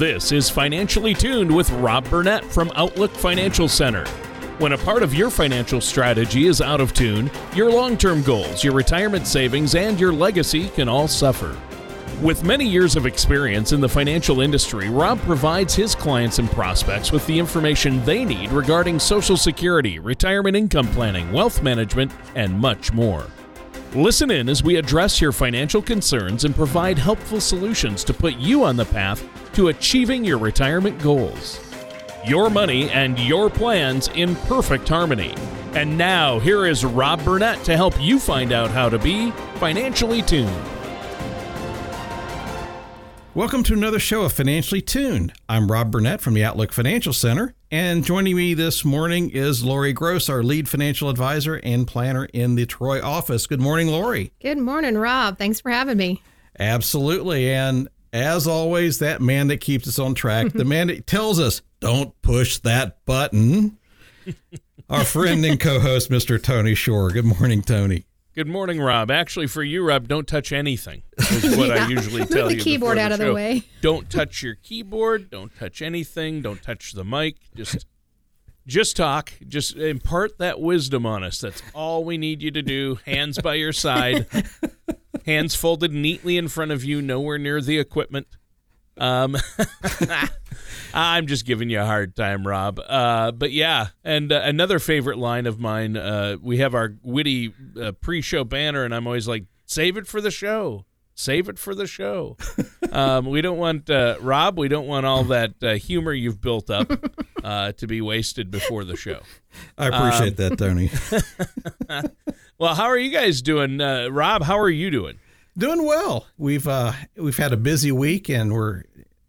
This is Financially Tuned with Rob Burnett from Outlook Financial Center. When a part of your financial strategy is out of tune, your long term goals, your retirement savings, and your legacy can all suffer. With many years of experience in the financial industry, Rob provides his clients and prospects with the information they need regarding Social Security, retirement income planning, wealth management, and much more. Listen in as we address your financial concerns and provide helpful solutions to put you on the path to achieving your retirement goals. Your money and your plans in perfect harmony. And now, here is Rob Burnett to help you find out how to be financially tuned. Welcome to another show of Financially Tuned. I'm Rob Burnett from the Outlook Financial Center, and joining me this morning is Lori Gross, our lead financial advisor and planner in the Troy office. Good morning, Lori. Good morning, Rob. Thanks for having me. Absolutely. And as always, that man that keeps us on track, the man that tells us, don't push that button. Our friend and co host, Mr. Tony Shore. Good morning, Tony. Good morning, Rob. Actually, for you, Rob, don't touch anything. Is what Yeah. I usually tell Move the you. keyboard out of the show. way. Don't touch your keyboard. Don't touch anything. Don't touch the mic. Just, just talk. Just impart that wisdom on us. That's all we need you to do. Hands by your side, hands folded neatly in front of you, nowhere near the equipment. Um, I'm just giving you a hard time, Rob. Uh, but yeah, and uh, another favorite line of mine. Uh, we have our witty uh, pre-show banner, and I'm always like, "Save it for the show. Save it for the show." um, we don't want uh, Rob. We don't want all that uh, humor you've built up uh, to be wasted before the show. I appreciate that, Tony. Well, how are you guys doing, uh, Rob? How are you doing? Doing well. We've uh, we've had a busy week, and we're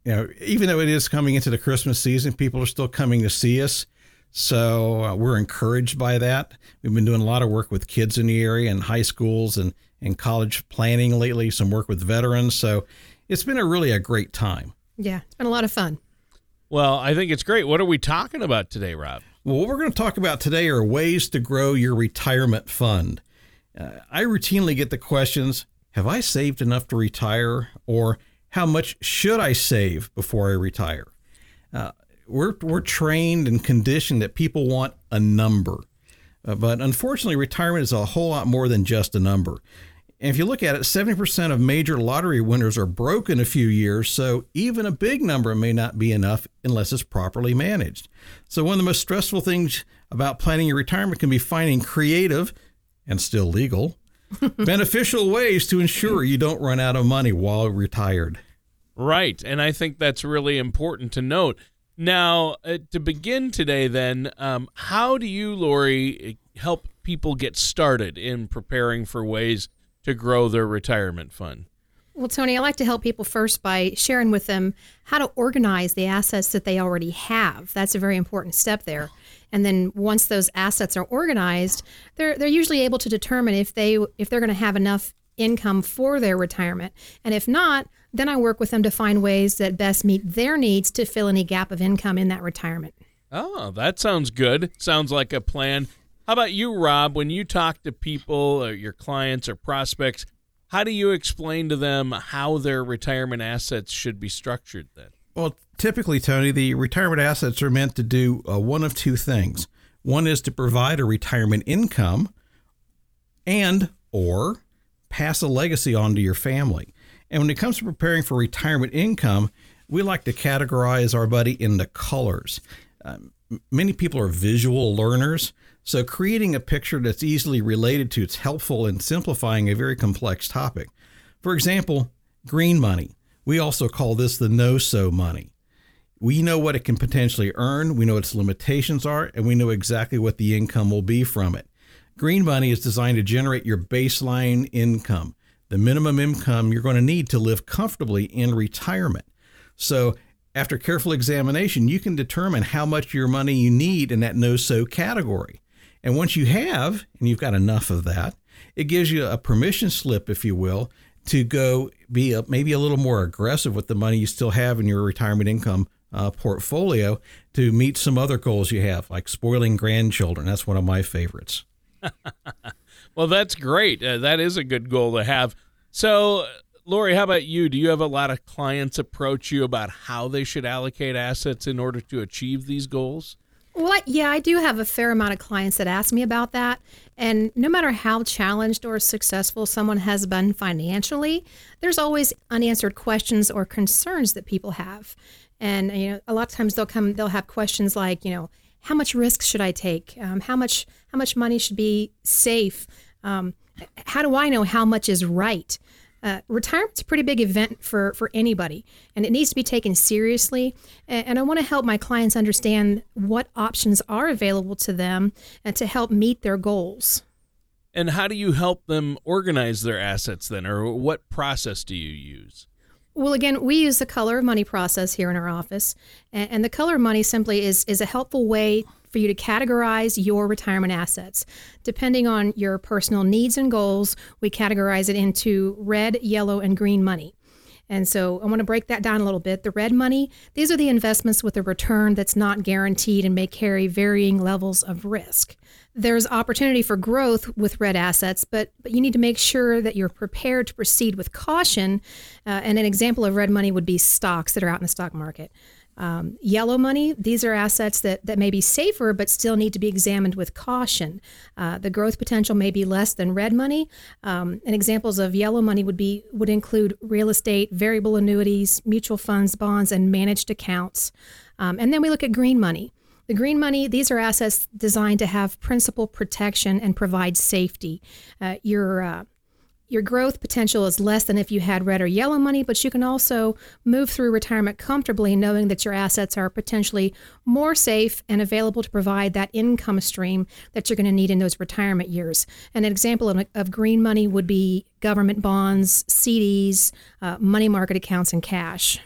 you know even though it is coming into the Christmas season, people are still coming to see us. So uh, we're encouraged by that. We've been doing a lot of work with kids in the area and high schools and and college planning lately. Some work with veterans. So it's been a really a great time. Yeah, it's been a lot of fun. Well, I think it's great. What are we talking about today, Rob? Well, what we're going to talk about today are ways to grow your retirement fund. Uh, I routinely get the questions Have I saved enough to retire? Or how much should I save before I retire? Uh, we're, we're trained and conditioned that people want a number. Uh, but unfortunately, retirement is a whole lot more than just a number. And if you look at it, 70% of major lottery winners are broke in a few years, so even a big number may not be enough unless it's properly managed. So, one of the most stressful things about planning your retirement can be finding creative and still legal, beneficial ways to ensure you don't run out of money while retired. Right. And I think that's really important to note. Now, uh, to begin today, then, um, how do you, Lori, help people get started in preparing for ways to grow their retirement fund? Well, Tony, I like to help people first by sharing with them how to organize the assets that they already have. That's a very important step there. And then once those assets are organized, they're they're usually able to determine if they if they're going to have enough income for their retirement. And if not, then I work with them to find ways that best meet their needs to fill any gap of income in that retirement. Oh, that sounds good. Sounds like a plan. How about you, Rob? When you talk to people, or your clients or prospects, how do you explain to them how their retirement assets should be structured then? Well, typically, Tony, the retirement assets are meant to do uh, one of two things. One is to provide a retirement income and or pass a legacy on to your family. And when it comes to preparing for retirement income, we like to categorize our buddy into colors. Um, many people are visual learners, so creating a picture that's easily related to it's helpful in simplifying a very complex topic. For example, green money. We also call this the no-so money. We know what it can potentially earn, we know its limitations are, and we know exactly what the income will be from it. Green money is designed to generate your baseline income, the minimum income you're going to need to live comfortably in retirement. So, after careful examination, you can determine how much your money you need in that no so category. And once you have, and you've got enough of that, it gives you a permission slip, if you will, to go be a, maybe a little more aggressive with the money you still have in your retirement income uh, portfolio to meet some other goals you have, like spoiling grandchildren. That's one of my favorites. Well, that's great. Uh, that is a good goal to have. So Lori, how about you? Do you have a lot of clients approach you about how they should allocate assets in order to achieve these goals? Well, yeah, I do have a fair amount of clients that ask me about that. And no matter how challenged or successful someone has been financially, there's always unanswered questions or concerns that people have. And you know, a lot of times they'll come, they'll have questions like, you know, how much risk should I take? Um, how much, how much money should be safe? Um, how do I know how much is right? Uh, retirement's a pretty big event for, for anybody, and it needs to be taken seriously. And, and I want to help my clients understand what options are available to them and to help meet their goals. And how do you help them organize their assets then, or what process do you use? Well, again, we use the color of money process here in our office, and, and the color of money simply is is a helpful way for you to categorize your retirement assets. Depending on your personal needs and goals, we categorize it into red, yellow, and green money. And so I want to break that down a little bit. The red money, these are the investments with a return that's not guaranteed and may carry varying levels of risk. There's opportunity for growth with red assets, but, but you need to make sure that you're prepared to proceed with caution. Uh, and an example of red money would be stocks that are out in the stock market. Um, yellow money, these are assets that, that may be safer but still need to be examined with caution. Uh, the growth potential may be less than red money. Um, and examples of yellow money would be would include real estate, variable annuities, mutual funds, bonds, and managed accounts. Um, and then we look at green money. The green money, these are assets designed to have principal protection and provide safety. Uh, your uh, your growth potential is less than if you had red or yellow money, but you can also move through retirement comfortably knowing that your assets are potentially more safe and available to provide that income stream that you're going to need in those retirement years. And an example of, of green money would be government bonds, CDs, uh, money market accounts, and cash.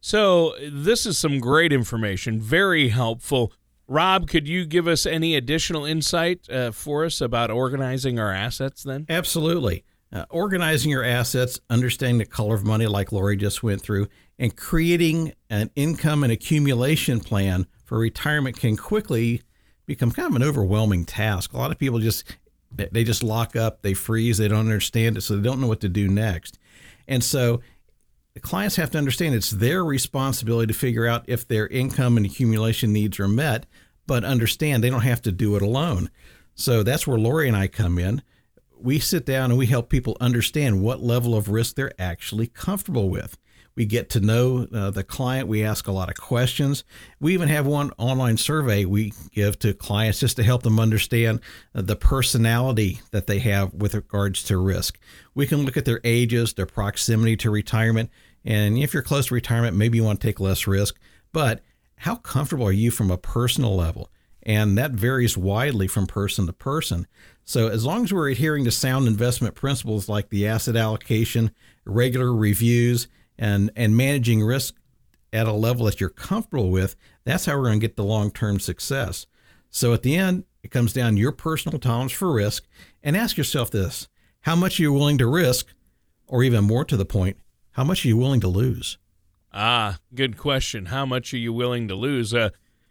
So, this is some great information, very helpful. Rob, could you give us any additional insight uh, for us about organizing our assets then? Absolutely. Uh, organizing your assets, understanding the color of money, like Lori just went through, and creating an income and accumulation plan for retirement can quickly become kind of an overwhelming task. A lot of people just they just lock up, they freeze, they don't understand it, so they don't know what to do next. And so clients have to understand it's their responsibility to figure out if their income and accumulation needs are met, but understand they don't have to do it alone. So that's where Lori and I come in. We sit down and we help people understand what level of risk they're actually comfortable with. We get to know uh, the client. We ask a lot of questions. We even have one online survey we give to clients just to help them understand uh, the personality that they have with regards to risk. We can look at their ages, their proximity to retirement, and if you're close to retirement, maybe you want to take less risk. But how comfortable are you from a personal level? And that varies widely from person to person. So, as long as we're adhering to sound investment principles like the asset allocation, regular reviews, and, and managing risk at a level that you're comfortable with, that's how we're going to get the long term success. So, at the end, it comes down to your personal tolerance for risk. And ask yourself this how much are you willing to risk? Or even more to the point, how much are you willing to lose? Ah, good question. How much are you willing to lose? Uh,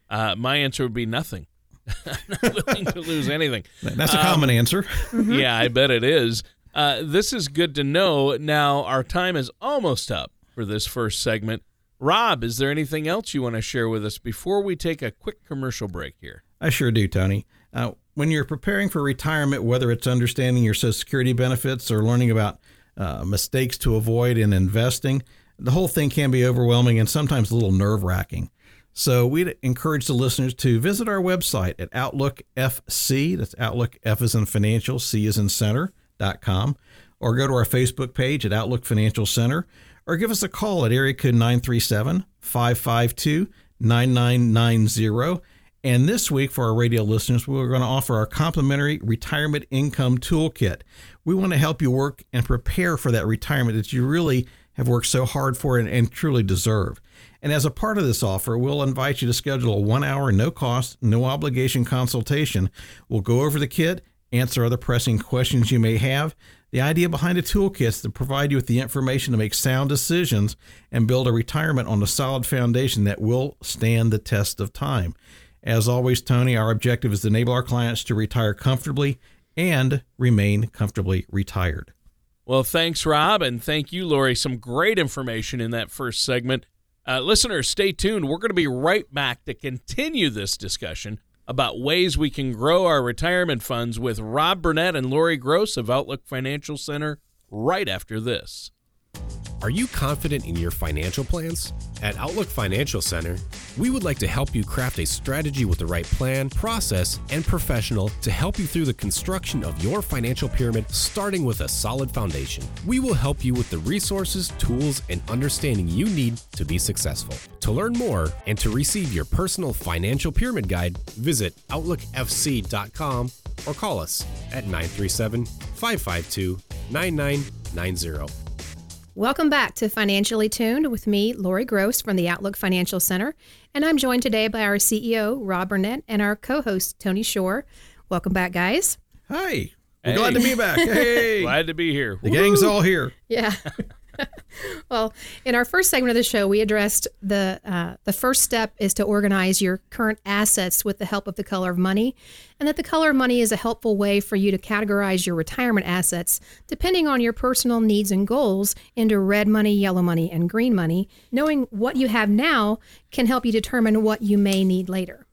uh, my answer would be nothing. I'm not willing to lose anything. That's a common um, answer. yeah, I bet it is. Uh, this is good to know. Now, our time is almost up for this first segment. Rob, is there anything else you want to share with us before we take a quick commercial break here? I sure do, Tony. Uh, when you're preparing for retirement, whether it's understanding your Social Security benefits or learning about uh, mistakes to avoid in investing. The whole thing can be overwhelming and sometimes a little nerve wracking. So we'd encourage the listeners to visit our website at Outlook FC. That's Outlook F is in financial, C is in center.com, or go to our Facebook page at Outlook Financial Center, or give us a call at area code 937 552 9990 and this week, for our radio listeners, we're going to offer our complimentary retirement income toolkit. We want to help you work and prepare for that retirement that you really have worked so hard for and, and truly deserve. And as a part of this offer, we'll invite you to schedule a one hour, no cost, no obligation consultation. We'll go over the kit, answer other pressing questions you may have. The idea behind the toolkit is to provide you with the information to make sound decisions and build a retirement on a solid foundation that will stand the test of time. As always, Tony, our objective is to enable our clients to retire comfortably and remain comfortably retired. Well, thanks, Rob, and thank you, Lori. Some great information in that first segment. Uh, listeners, stay tuned. We're going to be right back to continue this discussion about ways we can grow our retirement funds with Rob Burnett and Lori Gross of Outlook Financial Center right after this. Are you confident in your financial plans? At Outlook Financial Center, we would like to help you craft a strategy with the right plan, process, and professional to help you through the construction of your financial pyramid, starting with a solid foundation. We will help you with the resources, tools, and understanding you need to be successful. To learn more and to receive your personal financial pyramid guide, visit OutlookFC.com or call us at 937 552 9990. Welcome back to Financially Tuned with me, Lori Gross from the Outlook Financial Center. And I'm joined today by our CEO, Rob Burnett, and our co host, Tony Shore. Welcome back, guys. Hi. We're Hey. glad to be back. Hey. Glad to be here. the gang's all here. Yeah. well, in our first segment of the show, we addressed the uh, the first step is to organize your current assets with the help of the color of money, and that the color of money is a helpful way for you to categorize your retirement assets depending on your personal needs and goals into red money, yellow money, and green money. Knowing what you have now can help you determine what you may need later.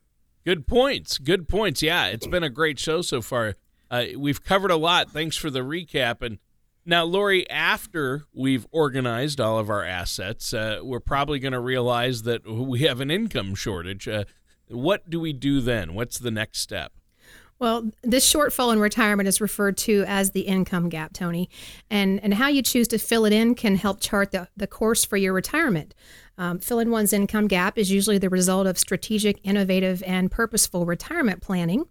Good points. Good points. Yeah, it's been a great show so far. Uh, we've covered a lot. Thanks for the recap. And now, Lori, after we've organized all of our assets, uh, we're probably going to realize that we have an income shortage. Uh, what do we do then? What's the next step? Well, this shortfall in retirement is referred to as the income gap, Tony. And, and how you choose to fill it in can help chart the, the course for your retirement. Um, filling one's income gap is usually the result of strategic, innovative, and purposeful retirement planning.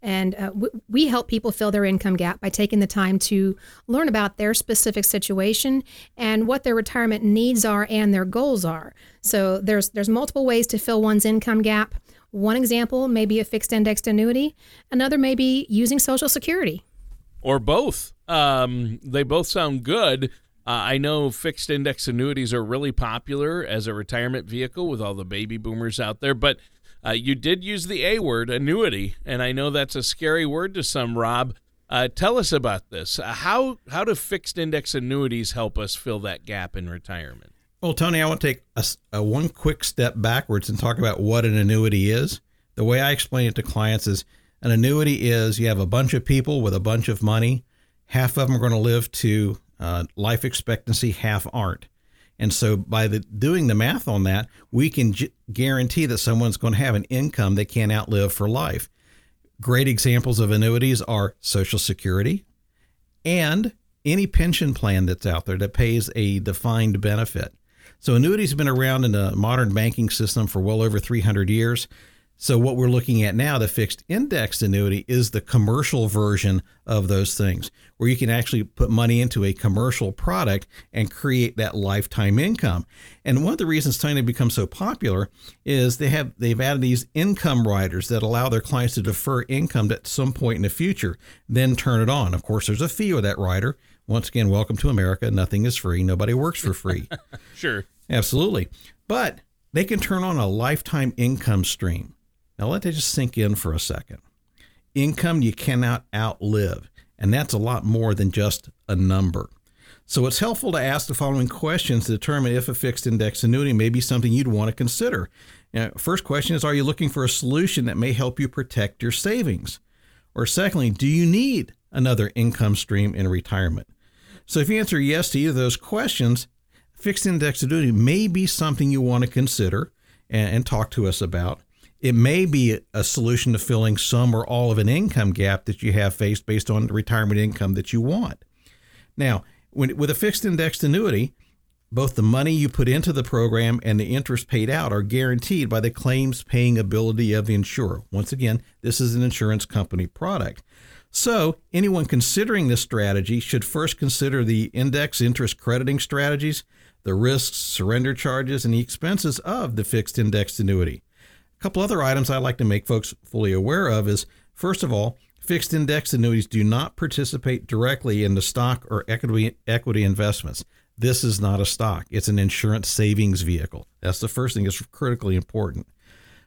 And uh, w- we help people fill their income gap by taking the time to learn about their specific situation and what their retirement needs are and their goals are. So there's there's multiple ways to fill one's income gap. One example may be a fixed indexed annuity. Another may be using Social Security. Or both? Um, they both sound good. Uh, I know fixed index annuities are really popular as a retirement vehicle with all the baby boomers out there, but uh, you did use the A word, annuity, and I know that's a scary word to some. Rob, uh, tell us about this. Uh, how how do fixed index annuities help us fill that gap in retirement? Well, Tony, I want to take a, a one quick step backwards and talk about what an annuity is. The way I explain it to clients is an annuity is you have a bunch of people with a bunch of money. Half of them are going to live to uh, life expectancy, half aren't. And so by the doing the math on that, we can guarantee that someone's going to have an income they can't outlive for life. Great examples of annuities are Social Security and any pension plan that's out there that pays a defined benefit. So annuities have been around in the modern banking system for well over 300 years. So what we're looking at now, the fixed indexed annuity, is the commercial version of those things, where you can actually put money into a commercial product and create that lifetime income. And one of the reasons Tiny become so popular is they have they've added these income riders that allow their clients to defer income at some point in the future, then turn it on. Of course, there's a fee with that rider. Once again, welcome to America. Nothing is free. Nobody works for free. Sure. Absolutely. But they can turn on a lifetime income stream. Now let that just sink in for a second. Income you cannot outlive, and that's a lot more than just a number. So it's helpful to ask the following questions to determine if a fixed index annuity may be something you'd want to consider. Now, first question is Are you looking for a solution that may help you protect your savings? Or secondly, do you need another income stream in retirement? So if you answer yes to either of those questions, fixed index annuity may be something you want to consider and, and talk to us about. It may be a solution to filling some or all of an income gap that you have faced based on the retirement income that you want. Now, when, with a fixed indexed annuity, both the money you put into the program and the interest paid out are guaranteed by the claims paying ability of the insurer. Once again, this is an insurance company product. So, anyone considering this strategy should first consider the index interest crediting strategies, the risks, surrender charges, and the expenses of the fixed indexed annuity. A couple other items I'd like to make folks fully aware of is first of all, fixed index annuities do not participate directly in the stock or equity equity investments. This is not a stock. It's an insurance savings vehicle. That's the first thing. It's critically important.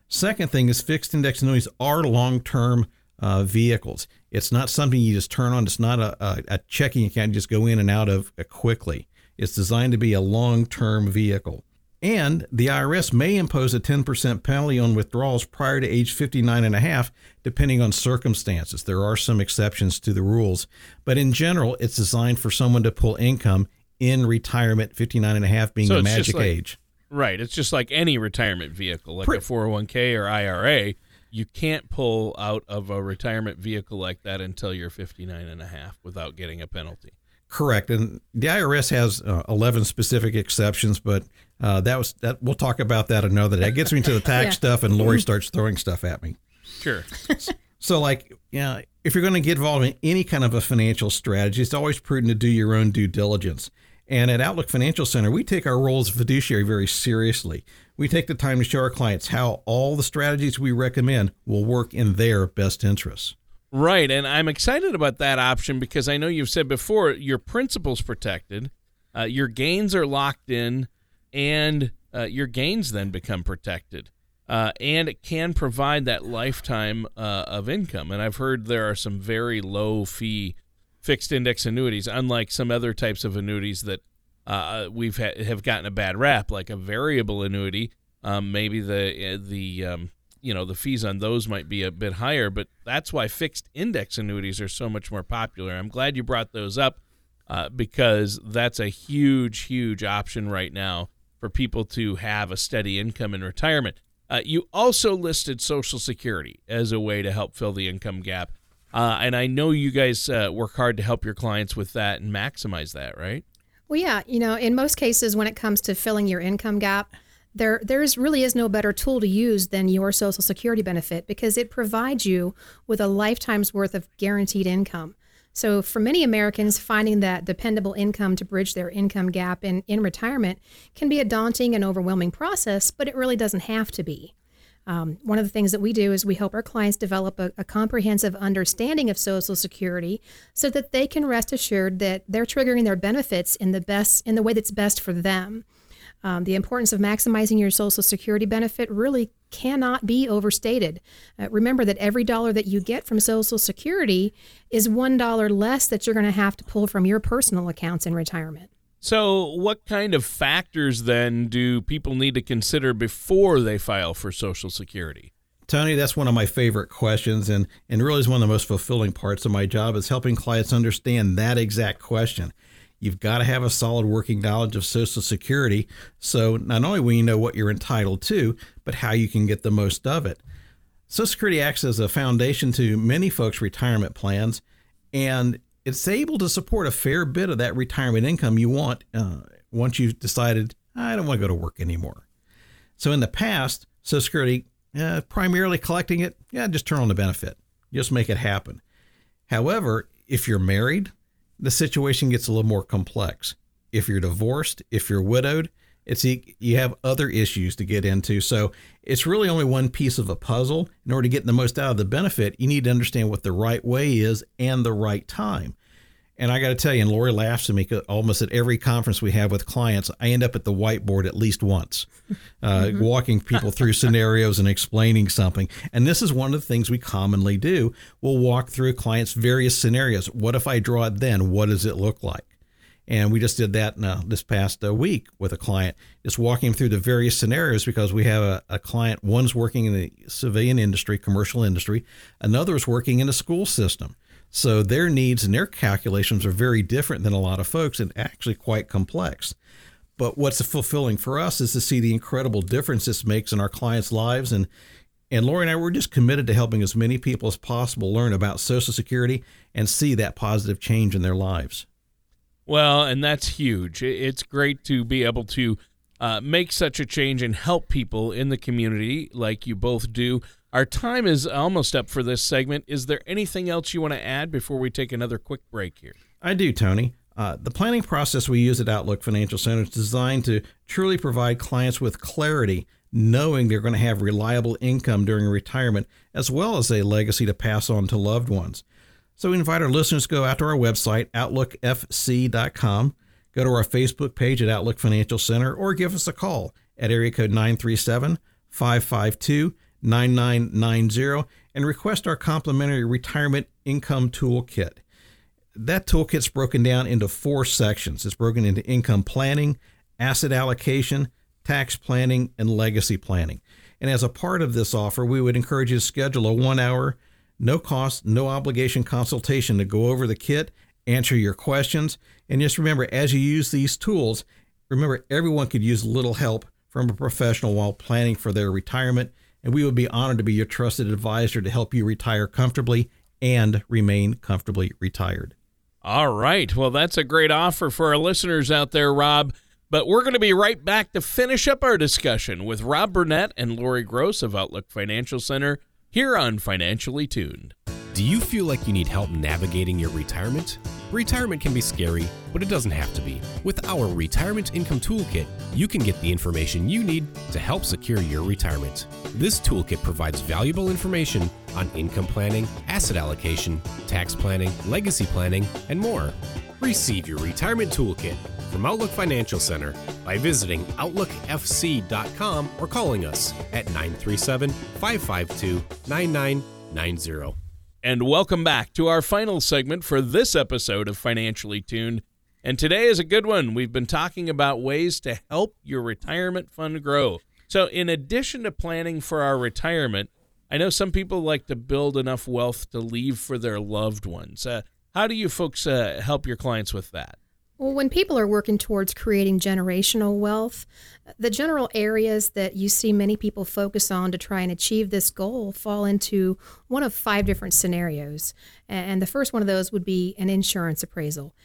Second thing is fixed index annuities are long-term uh, vehicles. It's not something you just turn on. It's not a, a, a checking account you just go in and out of quickly. It's designed to be a long term vehicle. And the IRS may impose a 10% penalty on withdrawals prior to age 59 and a half, depending on circumstances. There are some exceptions to the rules, but in general, it's designed for someone to pull income in retirement, 59 and a half being So the magic like- age. Right. It's just like any retirement vehicle, like Pre- a 401k or IRA. You can't pull out of a retirement vehicle like that until you're 59 and a half without getting a penalty. Correct, and the IRS has uh, eleven specific exceptions, but uh, that was that. We'll talk about that another day. That gets me into the tax Yeah. stuff, and Lori starts throwing stuff at me. Sure. So, like, yeah, if you're going to get involved in any kind of a financial strategy, it's always prudent to do your own due diligence. And at Outlook Financial Center, we take our role as fiduciary very seriously. We take the time to show our clients how all the strategies we recommend will work in their best interests. Right, and I'm excited about that option because I know you've said before your principal's protected, uh, your gains are locked in, and uh, your gains then become protected, uh, and it can provide that lifetime uh, of income. And I've heard there are some very low fee fixed index annuities, unlike some other types of annuities that uh, we've ha- have gotten a bad rap, like a variable annuity. Um, maybe the uh, the um, you know the fees on those might be a bit higher, but that's why fixed index annuities are so much more popular. I'm glad you brought those up uh, because that's a huge, huge option right now for people to have a steady income in retirement. Uh, you also listed Social Security as a way to help fill the income gap, uh, and I know you guys uh, work hard to help your clients with that and maximize that, right? Well, yeah, you know, in most cases, when it comes to filling your income gap, there there's really is no better tool to use than your Social Security benefit because it provides you with a lifetime's worth of guaranteed income. So, for many Americans, finding that dependable income to bridge their income gap in, in retirement can be a daunting and overwhelming process, but it really doesn't have to be. Um, one of the things that we do is we help our clients develop a, a comprehensive understanding of Social Security so that they can rest assured that they're triggering their benefits in the best in the way that's best for them. Um, the importance of maximizing your Social Security benefit really cannot be overstated. Uh, remember that every dollar that you get from Social Security is one dollar less that you're going to have to pull from your personal accounts in retirement. So, what kind of factors then do people need to consider before they file for Social Security? Tony, that's one of my favorite questions, and and really is one of the most fulfilling parts of my job is helping clients understand that exact question. You've got to have a solid working knowledge of Social Security, so not only will you know what you're entitled to, but how you can get the most of it. Social Security acts as a foundation to many folks' retirement plans, and it's able to support a fair bit of that retirement income you want uh, once you've decided I don't want to go to work anymore. So in the past, Social Security uh, primarily collecting it, yeah, just turn on the benefit, just make it happen. However, if you're married, the situation gets a little more complex. If you're divorced, if you're widowed, it's you have other issues to get into. So it's really only one piece of a puzzle. In order to get the most out of the benefit, you need to understand what the right way is and the right time. And I got to tell you, and Lori laughs at me almost at every conference we have with clients, I end up at the whiteboard at least once, uh, walking people through scenarios and explaining something. And this is one of the things we commonly do. We'll walk through a clients' various scenarios. What if I draw it then? What does it look like? And we just did that uh, this past uh, week with a client, just walking through the various scenarios because we have a, a client, one's working in the civilian industry, commercial industry, another is working in a school system. So their needs and their calculations are very different than a lot of folks and actually quite complex. But what's fulfilling for us is to see the incredible difference this makes in our clients' lives. And and Lori and I were just committed to helping as many people as possible learn about Social Security and see that positive change in their lives. Well, and that's huge. It's great to be able to uh, make such a change and help people in the community like you both do. Our time is almost up for this segment. Is there anything else you want to add before we take another quick break here? I do, Tony. Uh, the planning process we use at Outlook Financial Center is designed to truly provide clients with clarity, knowing they're going to have reliable income during retirement, as well as a legacy to pass on to loved ones. So we invite our listeners to go out to our website, outlookfc.com, go to our Facebook page at Outlook Financial Center, or give us a call at area code 937 552 9990 and request our complimentary retirement income toolkit. That toolkit's broken down into four sections. It's broken into income planning, asset allocation, tax planning, and legacy planning. And as a part of this offer, we would encourage you to schedule a one hour, no cost, no obligation consultation to go over the kit, answer your questions. And just remember, as you use these tools, remember everyone could use a little help from a professional while planning for their retirement. And we would be honored to be your trusted advisor to help you retire comfortably and remain comfortably retired. All right. Well, that's a great offer for our listeners out there, Rob. But we're going to be right back to finish up our discussion with Rob Burnett and Lori Gross of Outlook Financial Center here on Financially Tuned. Do you feel like you need help navigating your retirement? Retirement can be scary, but it doesn't have to be. With our Retirement Income Toolkit, you can get the information you need to help secure your retirement. This toolkit provides valuable information on income planning, asset allocation, tax planning, legacy planning, and more. Receive your Retirement Toolkit from Outlook Financial Center by visiting OutlookFC.com or calling us at 937 552 9990. And welcome back to our final segment for this episode of Financially Tuned. And today is a good one. We've been talking about ways to help your retirement fund grow. So, in addition to planning for our retirement, I know some people like to build enough wealth to leave for their loved ones. Uh, how do you folks uh, help your clients with that? Well, when people are working towards creating generational wealth, the general areas that you see many people focus on to try and achieve this goal fall into one of five different scenarios. And the first one of those would be an insurance appraisal.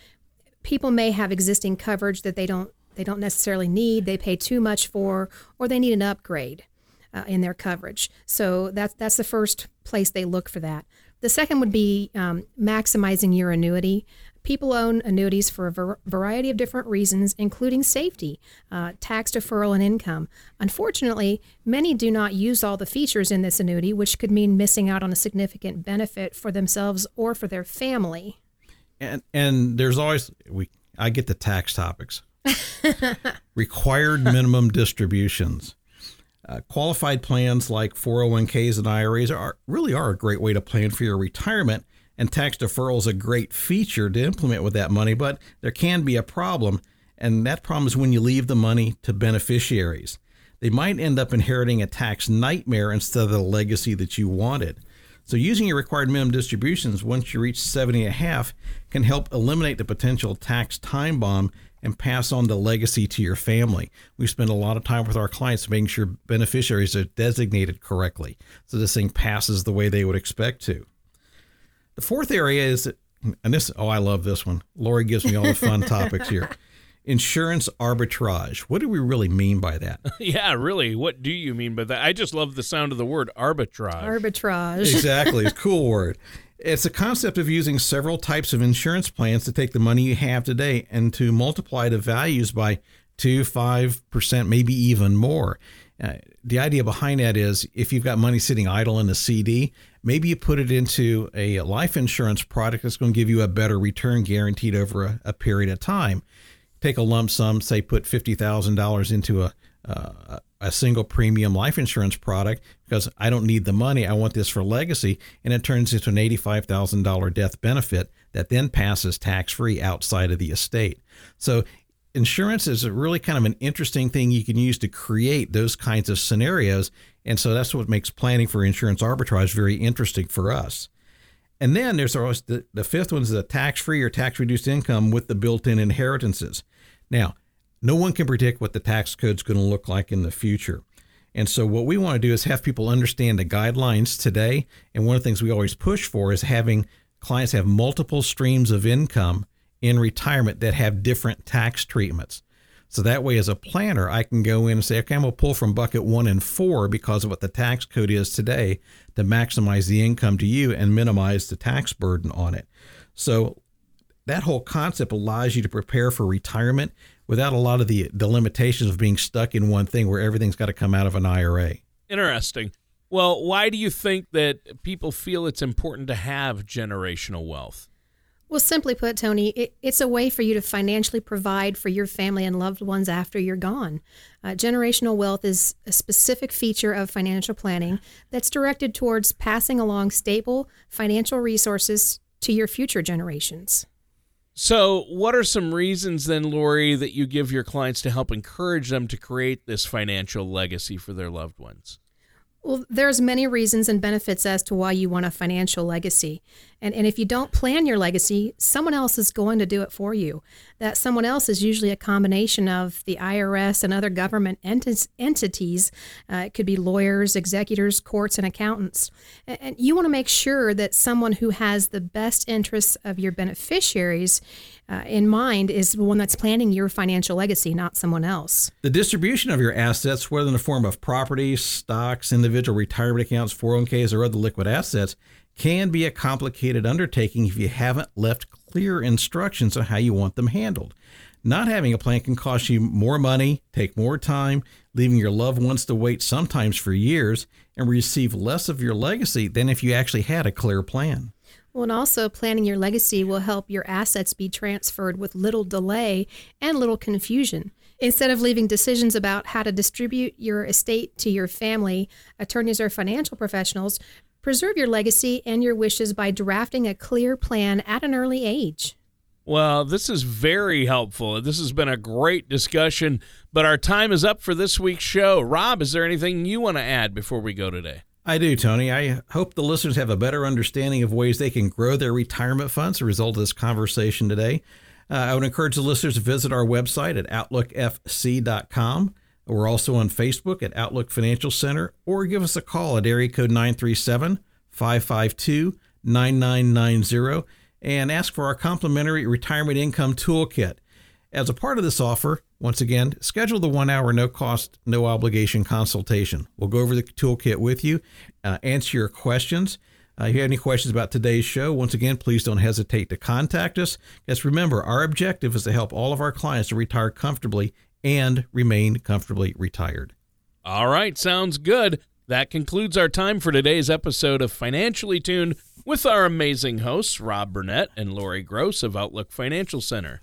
People may have existing coverage that they don't they don't necessarily need, they pay too much for, or they need an upgrade uh, in their coverage. So that's that's the first place they look for that. The second would be um, maximizing your annuity. People own annuities for a ver- variety of different reasons, including safety, uh, tax deferral, and income. Unfortunately, many do not use all the features in this annuity, which could mean missing out on a significant benefit for themselves or for their family. And and there's always we I get the tax topics. Required minimum distributions. Uh, qualified plans like 401ks and IRAs are really are a great way to plan for your retirement and tax deferral is a great feature to implement with that money, but there can be a problem, and that problem is when you leave the money to beneficiaries. They might end up inheriting a tax nightmare instead of the legacy that you wanted. So, using your required minimum distributions once you reach 70 and a half can help eliminate the potential tax time bomb and pass on the legacy to your family. We spend a lot of time with our clients making sure beneficiaries are designated correctly so this thing passes the way they would expect to. The fourth area is, and this, oh, I love this one. Lori gives me all the fun topics here. Insurance arbitrage. What do we really mean by that? yeah, really. What do you mean by that? I just love the sound of the word arbitrage. Arbitrage. Exactly. It's a cool word. It's a concept of using several types of insurance plans to take the money you have today and to multiply the values by two, five percent, maybe even more. Uh, the idea behind that is if you've got money sitting idle in a CD, maybe you put it into a life insurance product that's going to give you a better return guaranteed over a, a period of time. Take a lump sum, say put $50,000 into a, uh, a single premium life insurance product because I don't need the money. I want this for legacy. And it turns into an $85,000 death benefit that then passes tax free outside of the estate. So insurance is a really kind of an interesting thing you can use to create those kinds of scenarios. And so that's what makes planning for insurance arbitrage very interesting for us. And then there's always the, the fifth one is the tax free or tax reduced income with the built in inheritances. Now, no one can predict what the tax code is going to look like in the future. And so, what we want to do is have people understand the guidelines today. And one of the things we always push for is having clients have multiple streams of income in retirement that have different tax treatments. So that way, as a planner, I can go in and say, okay, I'm going to pull from bucket one and four because of what the tax code is today to maximize the income to you and minimize the tax burden on it. So that whole concept allows you to prepare for retirement without a lot of the, the limitations of being stuck in one thing where everything's got to come out of an IRA. Interesting. Well, why do you think that people feel it's important to have generational wealth? Well, simply put, Tony, it, it's a way for you to financially provide for your family and loved ones after you're gone. Uh, generational wealth is a specific feature of financial planning that's directed towards passing along stable financial resources to your future generations. So, what are some reasons then, Lori, that you give your clients to help encourage them to create this financial legacy for their loved ones? Well, there's many reasons and benefits as to why you want a financial legacy. And, and if you don't plan your legacy, someone else is going to do it for you. That someone else is usually a combination of the IRS and other government ent- entities. Uh, it could be lawyers, executors, courts, and accountants. And, and you want to make sure that someone who has the best interests of your beneficiaries uh, in mind is the one that's planning your financial legacy, not someone else. The distribution of your assets, whether in the form of property, stocks, individual retirement accounts, 401ks, or other liquid assets, can be a complicated undertaking if you haven't left clear instructions on how you want them handled. Not having a plan can cost you more money, take more time, leaving your loved ones to wait sometimes for years, and receive less of your legacy than if you actually had a clear plan. Well, and also planning your legacy will help your assets be transferred with little delay and little confusion. Instead of leaving decisions about how to distribute your estate to your family, attorneys, or financial professionals, preserve your legacy and your wishes by drafting a clear plan at an early age. Well, this is very helpful. This has been a great discussion, but our time is up for this week's show. Rob, is there anything you want to add before we go today? I do, Tony. I hope the listeners have a better understanding of ways they can grow their retirement funds as a result of this conversation today. Uh, I would encourage the listeners to visit our website at outlookfc.com. We're also on Facebook at Outlook Financial Center, or give us a call at area code 937 552 9990 and ask for our complimentary retirement income toolkit. As a part of this offer, once again, schedule the one hour, no cost, no obligation consultation. We'll go over the toolkit with you, uh, answer your questions. Uh, if you have any questions about today's show, once again, please don't hesitate to contact us. Just remember, our objective is to help all of our clients to retire comfortably and remain comfortably retired. All right, sounds good. That concludes our time for today's episode of Financially Tuned with our amazing hosts, Rob Burnett and Lori Gross of Outlook Financial Center.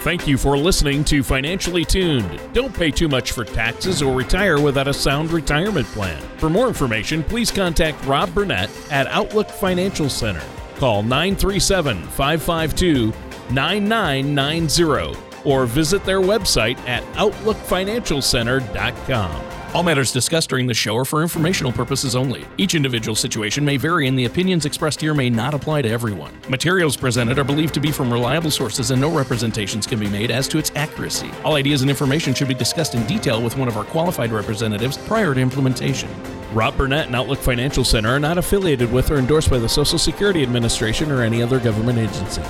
Thank you for listening to Financially Tuned. Don't pay too much for taxes or retire without a sound retirement plan. For more information, please contact Rob Burnett at Outlook Financial Center. Call 937 552 9990 or visit their website at OutlookFinancialCenter.com. All matters discussed during the show are for informational purposes only. Each individual situation may vary, and the opinions expressed here may not apply to everyone. Materials presented are believed to be from reliable sources, and no representations can be made as to its accuracy. All ideas and information should be discussed in detail with one of our qualified representatives prior to implementation. Rob Burnett and Outlook Financial Center are not affiliated with or endorsed by the Social Security Administration or any other government agency.